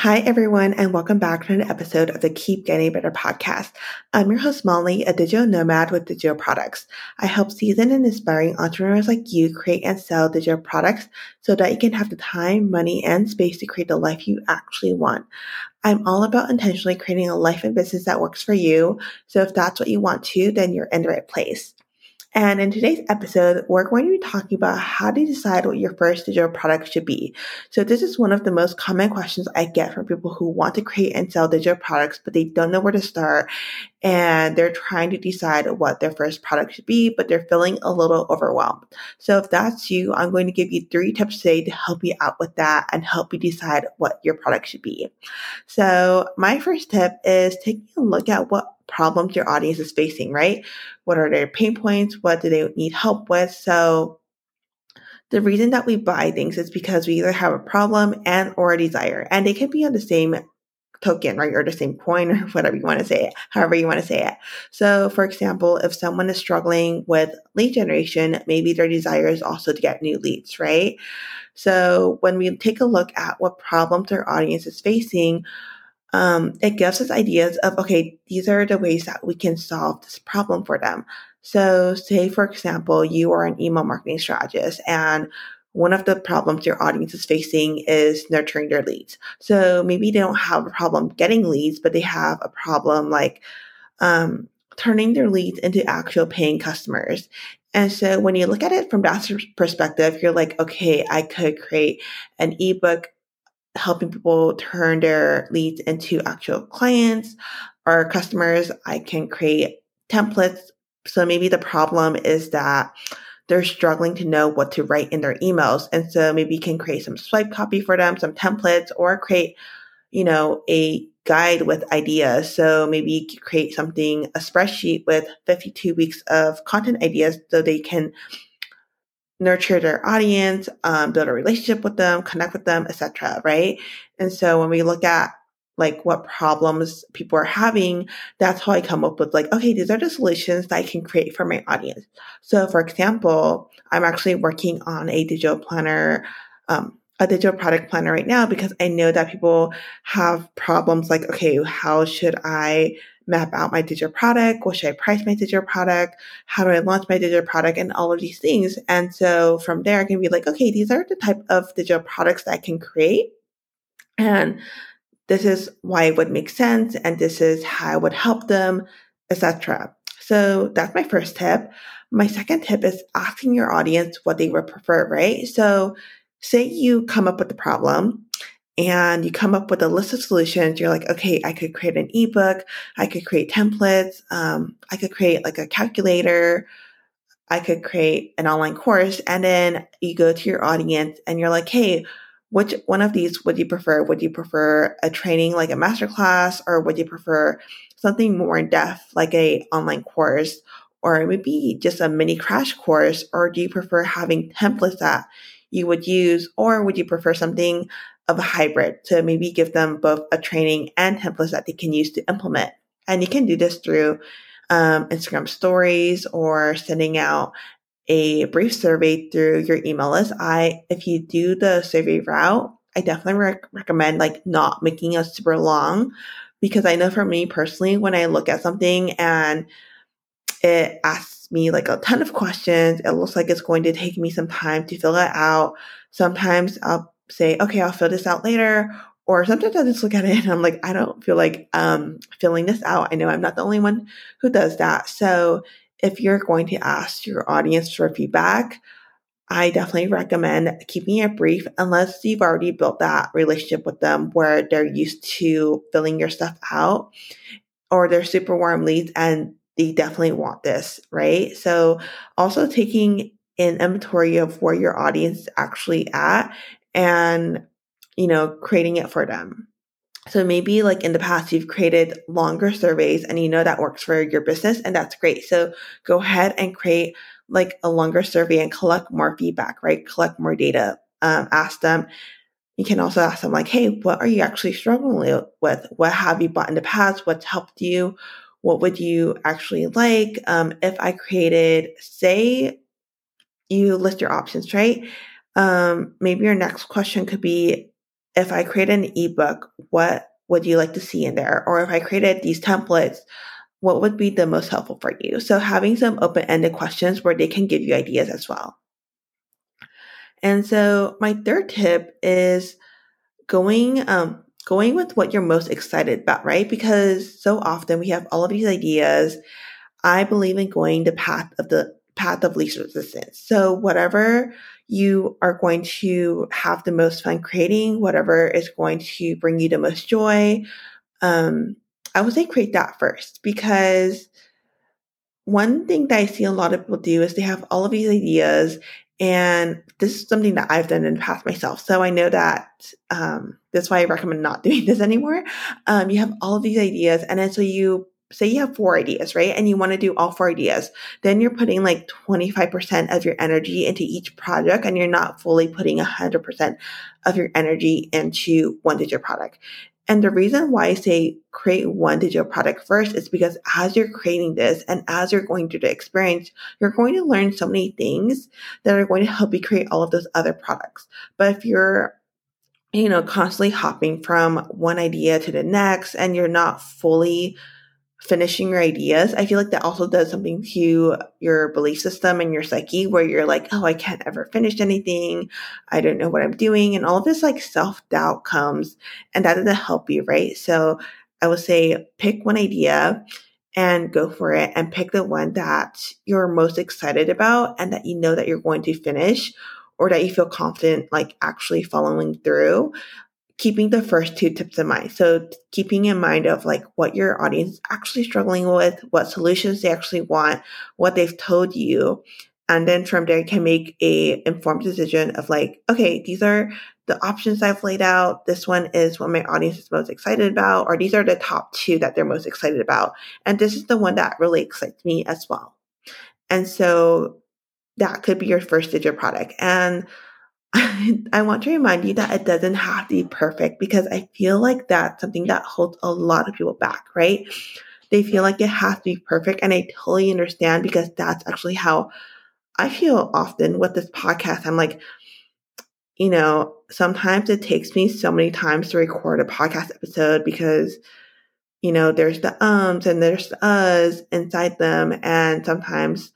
Hi, everyone, and welcome back to an episode of the Keep Getting Better podcast. I'm your host, Molly, a digital nomad with digital products. I help seasoned and inspiring entrepreneurs like you create and sell digital products so that you can have the time, money, and space to create the life you actually want. I'm all about intentionally creating a life and business that works for you. So if that's what you want to, then you're in the right place. And in today's episode, we're going to be talking about how to decide what your first digital product should be. So this is one of the most common questions I get from people who want to create and sell digital products, but they don't know where to start. And they're trying to decide what their first product should be, but they're feeling a little overwhelmed. So if that's you, I'm going to give you three tips today to help you out with that and help you decide what your product should be. So my first tip is taking a look at what problems your audience is facing, right? What are their pain points? What do they need help with? So the reason that we buy things is because we either have a problem and or a desire, and they can be on the same token, right? Or the same coin or whatever you want to say it, however you want to say it. So for example, if someone is struggling with lead generation, maybe their desire is also to get new leads, right? So when we take a look at what problems our audience is facing, um, it gives us ideas of, okay, these are the ways that we can solve this problem for them. So, say, for example, you are an email marketing strategist and one of the problems your audience is facing is nurturing their leads. So maybe they don't have a problem getting leads, but they have a problem like um, turning their leads into actual paying customers. And so when you look at it from that perspective, you're like, okay, I could create an ebook helping people turn their leads into actual clients or customers. I can create templates. So maybe the problem is that they're struggling to know what to write in their emails. And so maybe you can create some swipe copy for them, some templates, or create, you know, a guide with ideas. So maybe you create something, a spreadsheet with 52 weeks of content ideas so they can nurture their audience, um, build a relationship with them, connect with them, etc. Right? And so when we look at like what problems people are having, that's how I come up with like, okay, these are the solutions that I can create for my audience. So for example, I'm actually working on a digital planner, um, a digital product planner right now because I know that people have problems like, okay, how should I map out my digital product? What should I price my digital product? How do I launch my digital product? And all of these things. And so from there, I can be like, okay, these are the type of digital products that I can create. And this is why it would make sense. And this is how I would help them, etc. So that's my first tip. My second tip is asking your audience what they would prefer, right? So say you come up with the problem and you come up with a list of solutions. You're like, okay, I could create an ebook. I could create templates. Um, I could create like a calculator. I could create an online course. And then you go to your audience and you're like, hey, which one of these would you prefer? Would you prefer a training like a masterclass or would you prefer something more in depth like a online course or maybe just a mini crash course? Or do you prefer having templates that you would use or would you prefer something of a hybrid to maybe give them both a training and templates that they can use to implement. And you can do this through um, Instagram stories or sending out a brief survey through your email list. I, if you do the survey route, I definitely rec- recommend like not making it super long because I know for me personally, when I look at something and it asks me like a ton of questions, it looks like it's going to take me some time to fill it out. Sometimes I'll say, okay, I'll fill this out later. Or sometimes I just look at it and I'm like, I don't feel like um, filling this out. I know I'm not the only one who does that. So if you're going to ask your audience for feedback, I definitely recommend keeping it brief unless you've already built that relationship with them where they're used to filling your stuff out or they're super warm leads and they definitely want this, right? So also taking an inventory of where your audience is actually at and, you know, creating it for them. So maybe like in the past, you've created longer surveys and you know that works for your business and that's great. So go ahead and create like a longer survey and collect more feedback, right? Collect more data. Um, ask them. You can also ask them like, Hey, what are you actually struggling with? What have you bought in the past? What's helped you? What would you actually like? Um, if I created, say you list your options, right? Um, maybe your next question could be if I create an ebook, what would you like to see in there? Or if I created these templates, what would be the most helpful for you? So having some open ended questions where they can give you ideas as well. And so my third tip is going um, going with what you're most excited about, right? Because so often we have all of these ideas. I believe in going the path of the path of least resistance. So whatever you are going to have the most fun creating, whatever is going to bring you the most joy, um, I would say create that first because one thing that I see a lot of people do is they have all of these ideas and this is something that I've done in the past myself. So I know that um, that's why I recommend not doing this anymore. Um, you have all of these ideas, and then so you say you have four ideas, right? And you want to do all four ideas. Then you're putting like 25% of your energy into each project, and you're not fully putting 100% of your energy into one digital product. And the reason why I say create one digital product first is because as you're creating this and as you're going through the experience, you're going to learn so many things that are going to help you create all of those other products. But if you're you know, constantly hopping from one idea to the next and you're not fully finishing your ideas, I feel like that also does something to your belief system and your psyche where you're like, oh, I can't ever finish anything. I don't know what I'm doing. And all of this like self doubt comes and that doesn't help you, right? So I would say pick one idea and go for it and pick the one that you're most excited about and that you know that you're going to finish or that you feel confident like actually following through keeping the first two tips in mind. So keeping in mind of like what your audience is actually struggling with, what solutions they actually want, what they've told you. And then from there you can make a informed decision of like, okay, these are the options I've laid out. This one is what my audience is most excited about, or these are the top two that they're most excited about. And this is the one that really excites me as well. And so that could be your first digital product. And I want to remind you that it doesn't have to be perfect because I feel like that's something that holds a lot of people back, right? They feel like it has to be perfect. And I totally understand because that's actually how I feel often with this podcast. I'm like, you know, sometimes it takes me so many times to record a podcast episode because, you know, there's the ums and there's the uhs inside them. And sometimes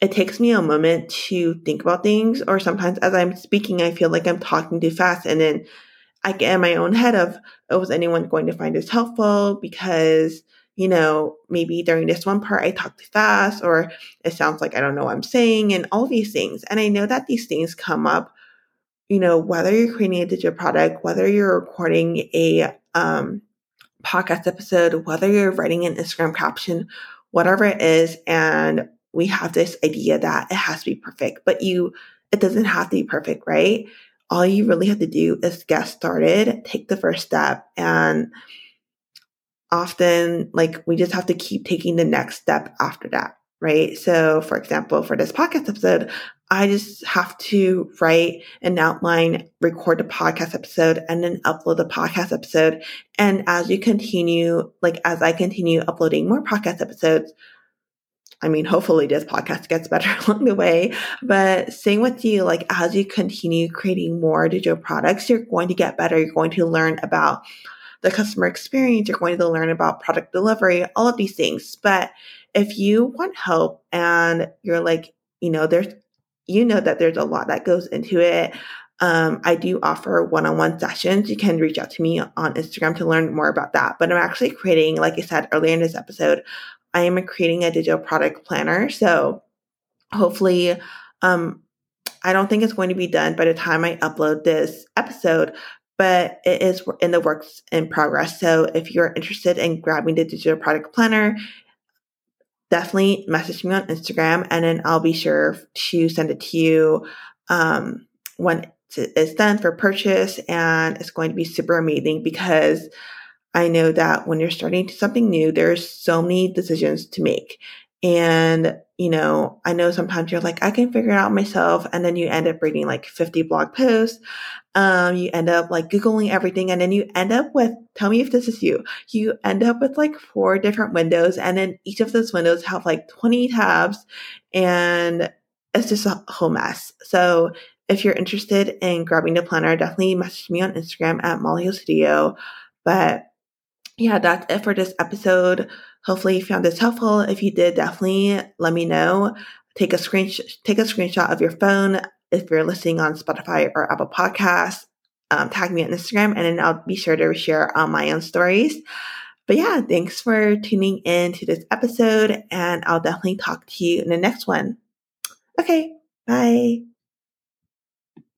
it takes me a moment to think about things, or sometimes as I'm speaking, I feel like I'm talking too fast. And then I get in my own head of, oh, was anyone going to find this helpful? Because, you know, maybe during this one part I talk too fast, or it sounds like I don't know what I'm saying, and all these things. And I know that these things come up, you know, whether you're creating a digital product, whether you're recording a um, podcast episode, whether you're writing an Instagram caption, whatever it is. And we have this idea that it has to be perfect, but you, it doesn't have to be perfect, right? All you really have to do is get started, take the first step, and often, like, we just have to keep taking the next step after that, right? So, for example, for this podcast episode, I just have to write an outline, record the podcast episode, and then upload the podcast episode. And as you continue, like, as I continue uploading more podcast episodes, I mean, hopefully this podcast gets better along the way. But same with you, like as you continue creating more digital products, you're going to get better. You're going to learn about the customer experience. You're going to learn about product delivery, all of these things. But if you want help and you're like, you know, there's, you know that there's a lot that goes into it. Um, I do offer one-on-one sessions. You can reach out to me on Instagram to learn more about that. But I'm actually creating, like I said earlier in this episode, I am creating a digital product planner. So hopefully, um, I don't think it's going to be done by the time I upload this episode, but it is in the works in progress. So if you're interested in grabbing the digital product planner, definitely message me on Instagram and then I'll be sure to send it to you um, when it's done for purchase. And it's going to be super amazing because I know that when you're starting something new, there's so many decisions to make. And, you know, I know sometimes you're like, I can figure it out myself. And then you end up reading like 50 blog posts. Um, you end up like Googling everything. And then you end up with, tell me if this is you, you end up with like four different windows. And then each of those windows have like 20 tabs and it's just a whole mess. So if you're interested in grabbing the planner, definitely message me on Instagram at Molly Studio. But yeah, that's it for this episode. Hopefully you found this helpful. If you did, definitely let me know. Take a screenshot take a screenshot of your phone if you're listening on Spotify or Apple Podcasts. Um, tag me on Instagram and then I'll be sure to share on my own stories. But yeah, thanks for tuning in to this episode and I'll definitely talk to you in the next one. Okay, bye.